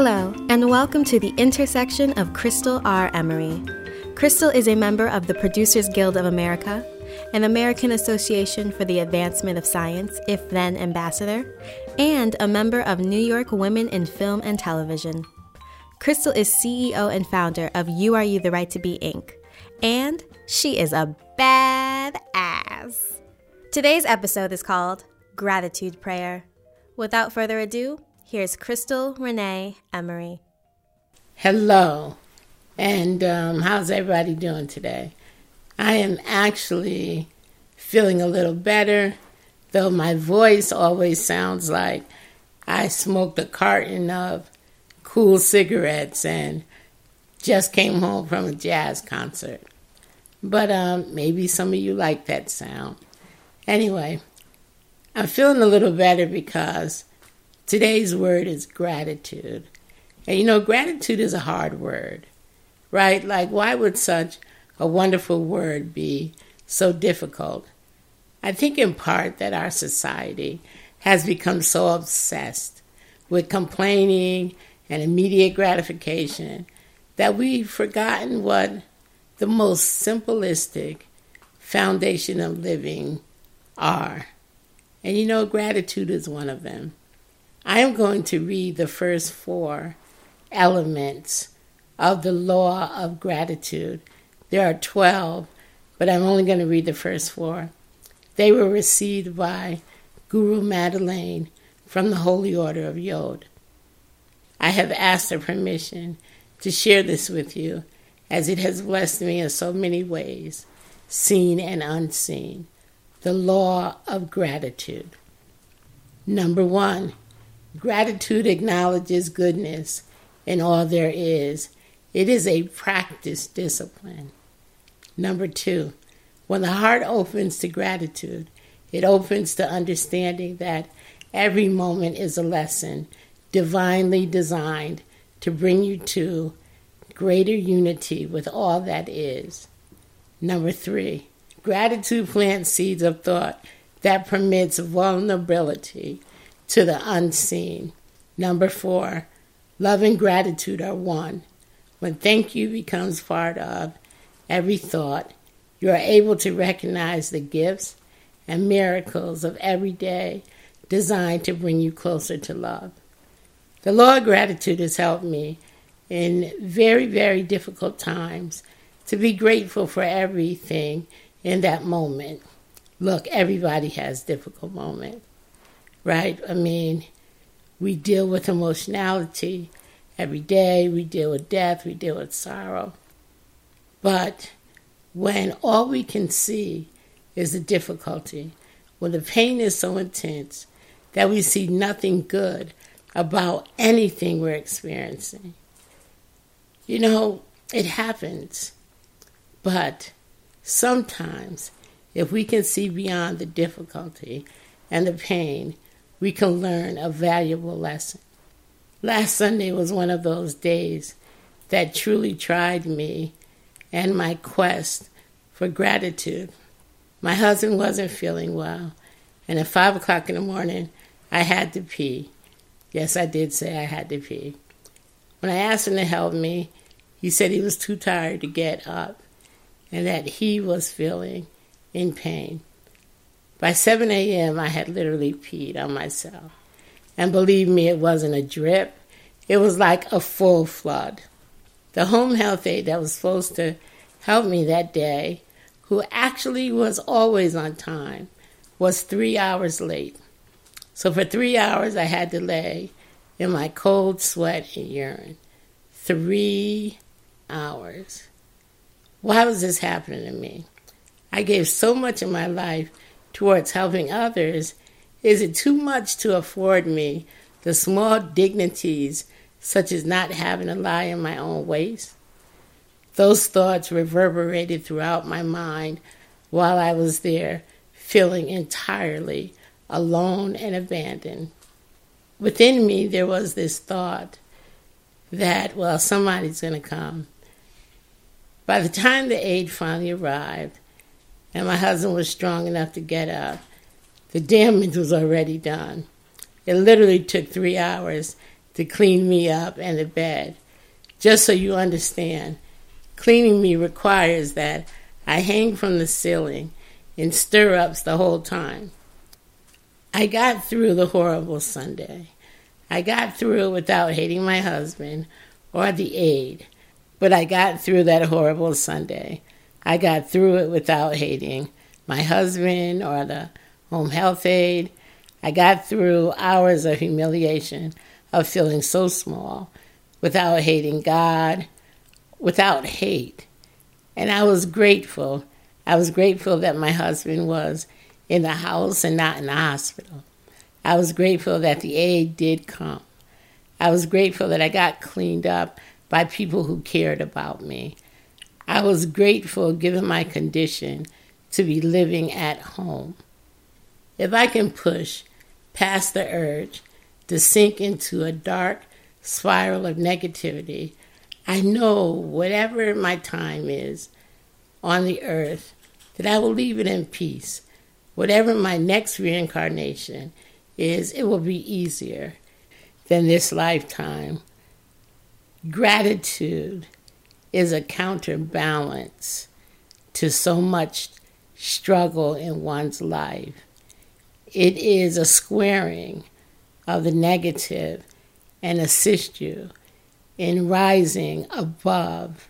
Hello, and welcome to the intersection of Crystal R. Emery. Crystal is a member of the Producers Guild of America, an American Association for the Advancement of Science, if then ambassador, and a member of New York Women in Film and Television. Crystal is CEO and founder of You Are You the Right to Be Inc., and she is a bad ass. Today's episode is called Gratitude Prayer. Without further ado, here's Crystal Renee Emery. Hello, and um, how's everybody doing today? I am actually feeling a little better, though my voice always sounds like I smoked a carton of Kool cigarettes and just came home from a jazz concert. But um, maybe some of you like that sound. Anyway, I'm feeling a little better because today's word is gratitude. And you know, gratitude is a hard word, right? Like, why would such a wonderful word be so difficult? I think in part that our society has become so obsessed with complaining and immediate gratification that we've forgotten what the most simplistic foundation of living are. And you know, gratitude is one of them. I am going to read the first four elements of the law of gratitude. There are 12, but I'm only going to read the first four. They were received by Guru Madeleine from the Holy Order of Yod. I have asked her permission to share this with you as it has blessed me in so many ways, seen and unseen. The law of gratitude. Number one, gratitude acknowledges goodness in all there is. It is a practice discipline. Number two, when the heart opens to gratitude, it opens to understanding that every moment is a lesson divinely designed to bring you to greater unity with all that is. Number three, gratitude plants seeds of thought that permits vulnerability to the unseen. Number four, love and gratitude are one. When thank you becomes part of every thought, you are able to recognize the gifts and miracles of every day designed to bring you closer to love. The law of gratitude has helped me in very, very difficult times to be grateful for everything in that moment. Look, everybody has difficult moments, right? I mean, we deal with emotionality every day, we deal with death, we deal with sorrow. But when all we can see is the difficulty, when the pain is so intense that we see nothing good about anything we're experiencing, you know, it happens. But sometimes, if we can see beyond the difficulty and the pain, we can learn a valuable lesson. Last Sunday was one of those days that truly tried me and my quest for gratitude. My husband wasn't feeling well, and at five o'clock in the morning, I had to pee. Yes, I did say I had to pee. When I asked him to help me, he said he was too tired to get up and that he was feeling in pain. By 7 a.m., I had literally peed on myself. And believe me, it wasn't a drip, it was like a full flood. The home health aide that was supposed to help me that day, who actually was always on time, was three hours late. So for three hours, I had to lay in my cold sweat and urine. Three hours. Why was this happening to me? I gave so much of my life towards helping others. Is it too much to afford me the small dignities such as not having to lie in my own waste? Those thoughts reverberated throughout my mind while I was there, feeling entirely alone and abandoned. Within me, there was this thought that, well, somebody's going to come by the time the aide finally arrived and my husband was strong enough to get up, the damage was already done. It literally took three hours to clean me up and the bed. Just so you understand, cleaning me requires that I hang from the ceiling in stirrups the whole time. I got through the horrible Sunday. I got through it without hating my husband or the aide, but I got through that horrible Sunday. I got through it without hating my husband or the home health aide. I got through hours of humiliation, of feeling so small, without hating God, without hate. And I was grateful. I was grateful that my husband was in the house and not in the hospital. I was grateful that the aide did come. I was grateful that I got cleaned up by people who cared about me. I was grateful, given my condition, to be living at home. If I can push past the urge to sink into a dark spiral of negativity, I know whatever my time is on the earth, that I will leave it in peace. Whatever my next reincarnation is, it will be easier than this lifetime. Gratitude is a counterbalance to so much struggle in one's life. It is a squaring of the negative and assist you in rising above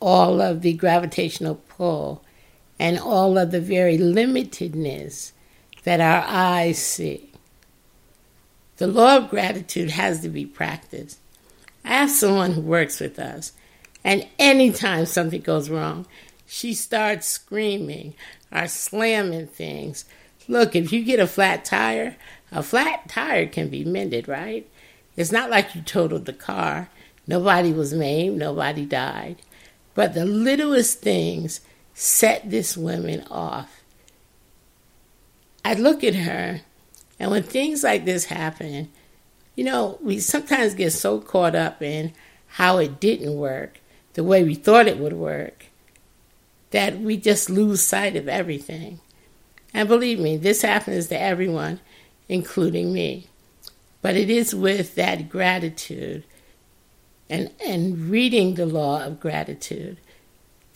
all of the gravitational pull and all of the very limitedness that our eyes see. The law of gratitude has to be practiced. I have someone who works with us, and anytime something goes wrong, she starts screaming or slamming things. Look, if you get a flat tire, a flat tire can be mended, right? It's not like you totaled the car. Nobody was maimed, nobody died. But the littlest things set this woman off. I look at her, and when things like this happen, you know, we sometimes get so caught up in how it didn't work, the way we thought it would work, that we just lose sight of everything. And believe me, this happens to everyone, including me. But it is with that gratitude and, and reading the law of gratitude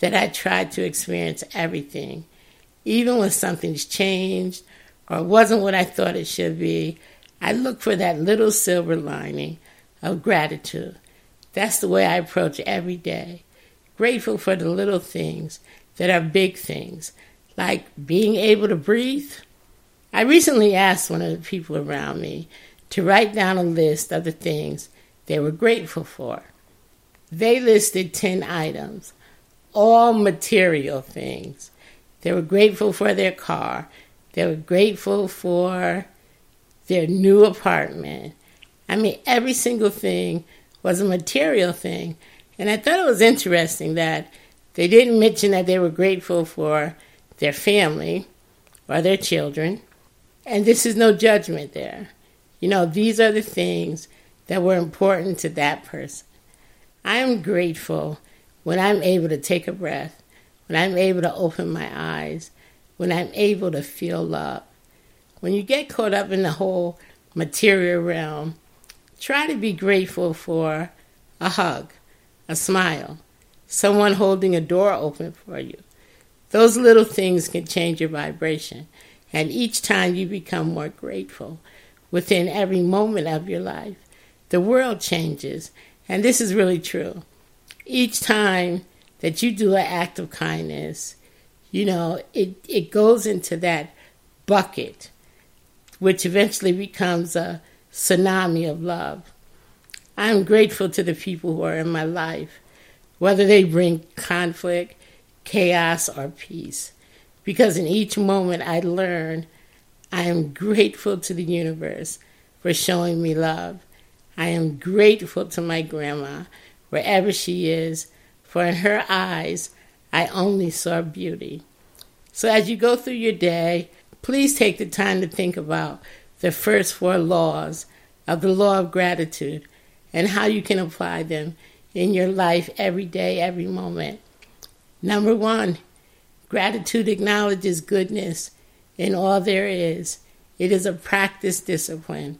that I try to experience everything. Even when something's changed or wasn't what I thought it should be, I look for that little silver lining of gratitude. That's the way I approach every day. Grateful for the little things that are big things, like being able to breathe. I recently asked one of the people around me to write down a list of the things they were grateful for. They listed 10 items, all material things. They were grateful for their car. They were grateful for their new apartment. I mean, every single thing was a material thing. And I thought it was interesting that they didn't mention that they were grateful for their family or their children. And this is no judgment there. You know, these are the things that were important to that person. I am grateful when I'm able to take a breath, when I'm able to open my eyes, when I'm able to feel love. When you get caught up in the whole material realm, try to be grateful for a hug, a smile, someone holding a door open for you. Those little things can change your vibration. And each time you become more grateful within every moment of your life, the world changes. And this is really true. Each time that you do an act of kindness, you know, it, it goes into that bucket, which eventually becomes a tsunami of love. I'm grateful to the people who are in my life, whether they bring conflict, chaos, or peace, because in each moment I learn I am grateful to the universe for showing me love. I am grateful to my grandma, wherever she is, for in her eyes I only saw beauty. So as you go through your day, please take the time to think about the first four laws of the law of gratitude and how you can apply them in your life every day, every moment. Number one, gratitude acknowledges goodness in all there is. It is a practice discipline.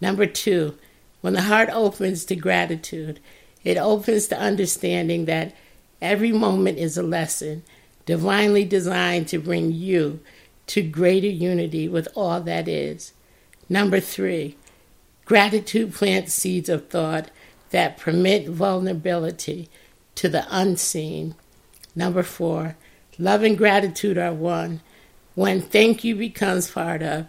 Number two, When the heart opens to gratitude, it opens to understanding that every moment is a lesson divinely designed to bring you to greater unity with all that is. Number three, gratitude plants seeds of thought that permit vulnerability to the unseen. Number four, love and gratitude are one. When thank you becomes part of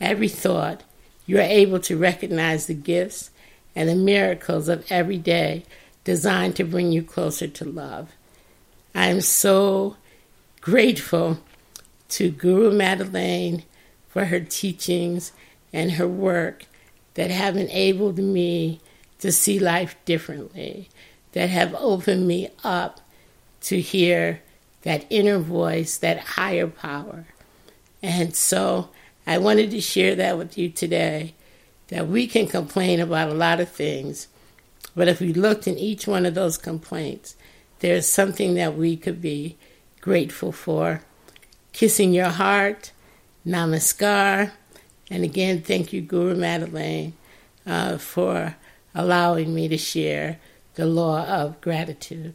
every thought, you are able to recognize the gifts and the miracles of every day designed to bring you closer to love. I am so grateful to Guru Madeleine for her teachings and her work that have enabled me to see life differently, that have opened me up to hear that inner voice, that higher power. And so I wanted to share that with you today that we can complain about a lot of things, but if we looked in each one of those complaints, there's something that we could be grateful for. Kissing your heart, namaskar, and again, thank you, Guru Madeleine, uh, for allowing me to share the law of gratitude.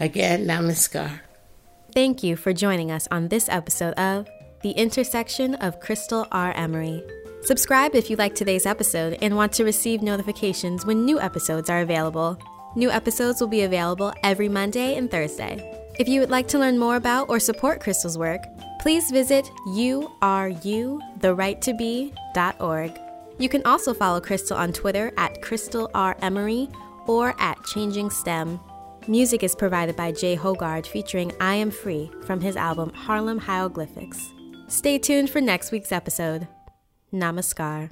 Again, namaskar. Thank you for joining us on this episode of The Intersection of Crystal R. Emery. Subscribe if you like today's episode and want to receive notifications when new episodes are available. New episodes will be available every Monday and Thursday. If you would like to learn more about or support Crystal's work, please visit youareyoutherightobe.org. You can also follow Crystal on Twitter at Crystal R. Emery or at Changing STEM. Music is provided by Jay Hoggard featuring I Am Free from his album Harlem Hieroglyphics. Stay tuned for next week's episode. Namaskar.